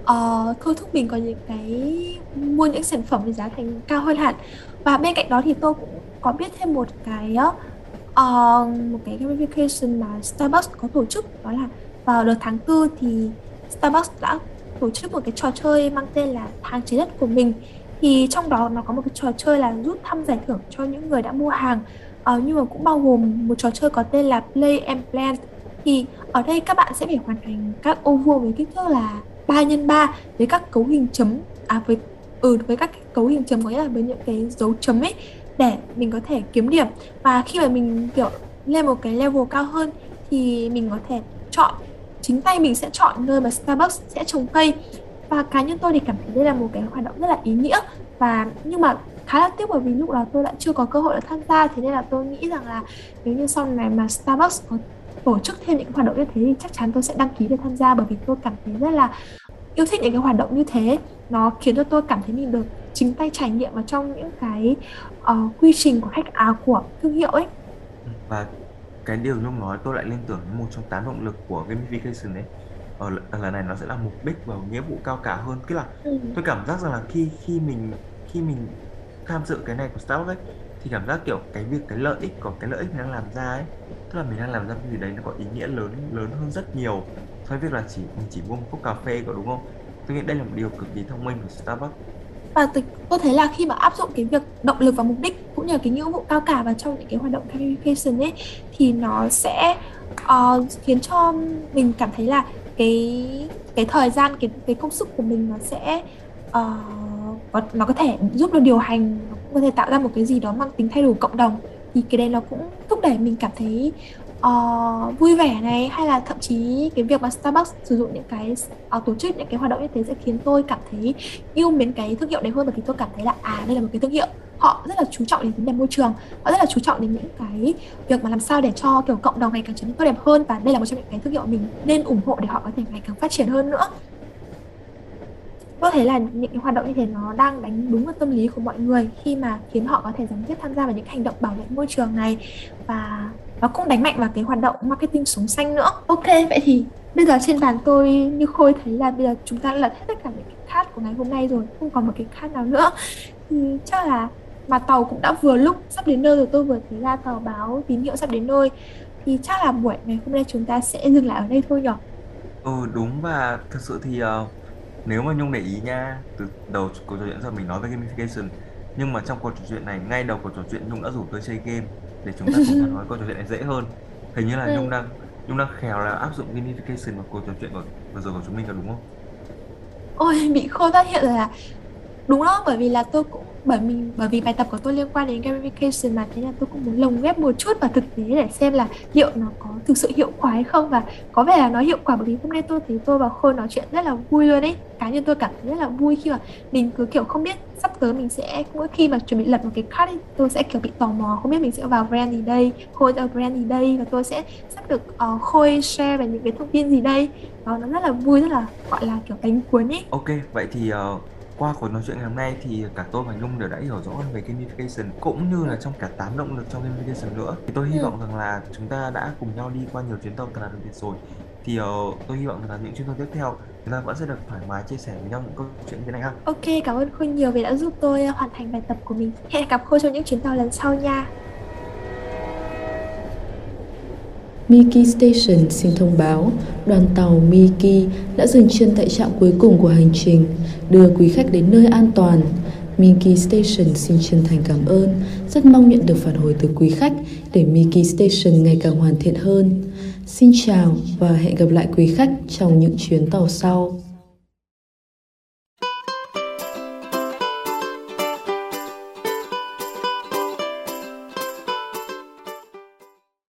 uh, thôi thúc mình có những cái mua những sản phẩm với giá thành cao hơn hẳn và bên cạnh đó thì tôi cũng có biết thêm một cái uh, một cái gamification mà Starbucks có tổ chức đó là vào đợt tháng tư thì Starbucks đã tổ chức một cái trò chơi mang tên là tháng trái đất của mình. Thì trong đó nó có một cái trò chơi là rút thăm giải thưởng cho những người đã mua hàng. Ờ, nhưng mà cũng bao gồm một trò chơi có tên là Play and Plant thì ở đây các bạn sẽ phải hoàn thành các ô vuông với kích thước là 3 nhân 3 với các cấu hình chấm à với ừ với các cấu hình chấm có nghĩa là với những cái dấu chấm ấy để mình có thể kiếm điểm. Và khi mà mình kiểu lên một cái level cao hơn thì mình có thể chọn chính tay mình sẽ chọn nơi mà Starbucks sẽ trồng cây. Và cá nhân tôi thì cảm thấy đây là một cái hoạt động rất là ý nghĩa. Và nhưng mà khá là tiếc bởi vì lúc đó tôi lại chưa có cơ hội để tham gia. Thế nên là tôi nghĩ rằng là nếu như sau này mà Starbucks có tổ chức thêm những hoạt động như thế thì chắc chắn tôi sẽ đăng ký để tham gia. Bởi vì tôi cảm thấy rất là yêu thích những cái hoạt động như thế. Nó khiến cho tôi cảm thấy mình được chính tay trải nghiệm vào trong những cái uh, quy trình của khách à của thương hiệu ấy. Và cái điều Nhung nói tôi lại liên tưởng đến một trong tám động lực của gamification đấy ở ở lần này nó sẽ là mục đích và nghĩa vụ cao cả hơn. Tức là ừ. tôi cảm giác rằng là khi khi mình khi mình tham dự cái này của Starbucks ấy thì cảm giác kiểu cái việc cái lợi ích của cái lợi ích mình đang làm ra ấy tức là mình đang làm ra cái gì đấy nó có ý nghĩa lớn lớn hơn rất nhiều so với việc là chỉ mình chỉ mua một cốc cà phê có đúng không? Tôi nghĩ đây là một điều cực kỳ thông minh của Starbucks và tôi, thấy là khi mà áp dụng cái việc động lực và mục đích cũng như là cái nghĩa vụ cao cả vào trong những cái hoạt động gamification ấy thì nó sẽ uh, khiến cho mình cảm thấy là cái cái thời gian cái cái công sức của mình nó sẽ uh, nó có thể giúp nó điều hành nó cũng có thể tạo ra một cái gì đó mang tính thay đổi cộng đồng. Thì cái đấy nó cũng thúc đẩy mình cảm thấy uh, vui vẻ này hay là thậm chí cái việc mà Starbucks sử dụng những cái uh, tổ chức những cái hoạt động như thế sẽ khiến tôi cảm thấy yêu mến cái thương hiệu đấy hơn? Bởi vì tôi cảm thấy là à đây là một cái thương hiệu họ rất là chú trọng đến vấn đề môi trường họ rất là chú trọng đến những cái việc mà làm sao để cho kiểu cộng đồng ngày càng trở nên tốt đẹp hơn và đây là một trong những cái thương hiệu mình nên ủng hộ để họ có thể ngày càng phát triển hơn nữa. Tôi thấy là những cái hoạt động như thế nó đang đánh đúng vào tâm lý của mọi người khi mà khiến họ có thể dám tiếp tham gia vào những hành động bảo vệ môi trường này và nó cũng đánh mạnh vào cái hoạt động marketing sống xanh nữa. Ok vậy thì bây giờ trên bàn tôi như khôi thấy là bây giờ chúng ta đã lật hết tất cả những cái card của ngày hôm nay rồi không còn một cái card nào nữa. Thì chắc là mà tàu cũng đã vừa lúc sắp đến nơi rồi tôi vừa thấy ra tàu báo tín hiệu sắp đến nơi. Thì chắc là buổi ngày hôm nay chúng ta sẽ dừng lại ở đây thôi nhỉ? Ừ đúng và thực sự thì ờ, nếu mà Nhung để ý nha từ đầu cuộc trò chuyện giờ mình nói về gamification nhưng mà trong cuộc trò chuyện này ngay đầu cuộc trò chuyện Nhung đã rủ tôi chơi game để chúng ta cùng nói cuộc trò chuyện này dễ hơn. Hình như là ừ. Nhung đang Nhung đang khéo là áp dụng gamification vào cuộc trò chuyện của vừa rồi của chúng mình có đúng không? Ôi bị khôi phát hiện là đúng đó bởi vì là tôi cũng bởi mình bởi vì bài tập của tôi liên quan đến gamification mà thế là tôi cũng muốn lồng ghép một chút vào thực tế để xem là liệu nó có thực sự hiệu quả hay không. Và có vẻ là nó hiệu quả bởi vì hôm nay tôi thấy tôi và khôi nói chuyện rất là vui luôn đấy cá nhân tôi cảm thấy rất là vui khi mà mình cứ kiểu không biết sắp tới mình sẽ mỗi khi mà chuẩn bị lập một cái card ấy, tôi sẽ kiểu bị tò mò không biết mình sẽ vào brand gì đây khôi vào brand gì đây và tôi sẽ sắp được uh, khôi share về những cái thông tin gì đây. Đó nó rất là vui rất là gọi là kiểu cánh cuốn ấy. Ok, vậy thì uh, qua cuộc nói chuyện ngày hôm nay thì cả tôi và Nhung đều đã hiểu rõ hơn về gamification cũng như là trong cả 8 động lực trong gamification nữa. Thì tôi hy Ừ. vọng rằng là chúng ta đã cùng nhau đi qua nhiều chuyến tàu thật là đặc biệt rồi. Thì uh, tôi hy vọng rằng là những chuyến tàu tiếp theo chúng ta vẫn sẽ được thoải mái chia sẻ với nhau những câu chuyện như thế này ha. Ok, cảm ơn Khôi nhiều vì đã giúp tôi uh, hoàn thành bài tập của mình. Hẹn gặp Khôi trong những chuyến tàu lần sau nha. Miki Station xin thông báo đoàn tàu Miki đã dừng chân tại trạm cuối cùng của hành trình, đưa quý khách đến nơi an toàn. Miki Station xin chân thành cảm ơn, rất mong nhận được phản hồi từ quý khách để Miki Station ngày càng hoàn thiện hơn. Xin chào và hẹn gặp lại quý khách trong những chuyến tàu sau.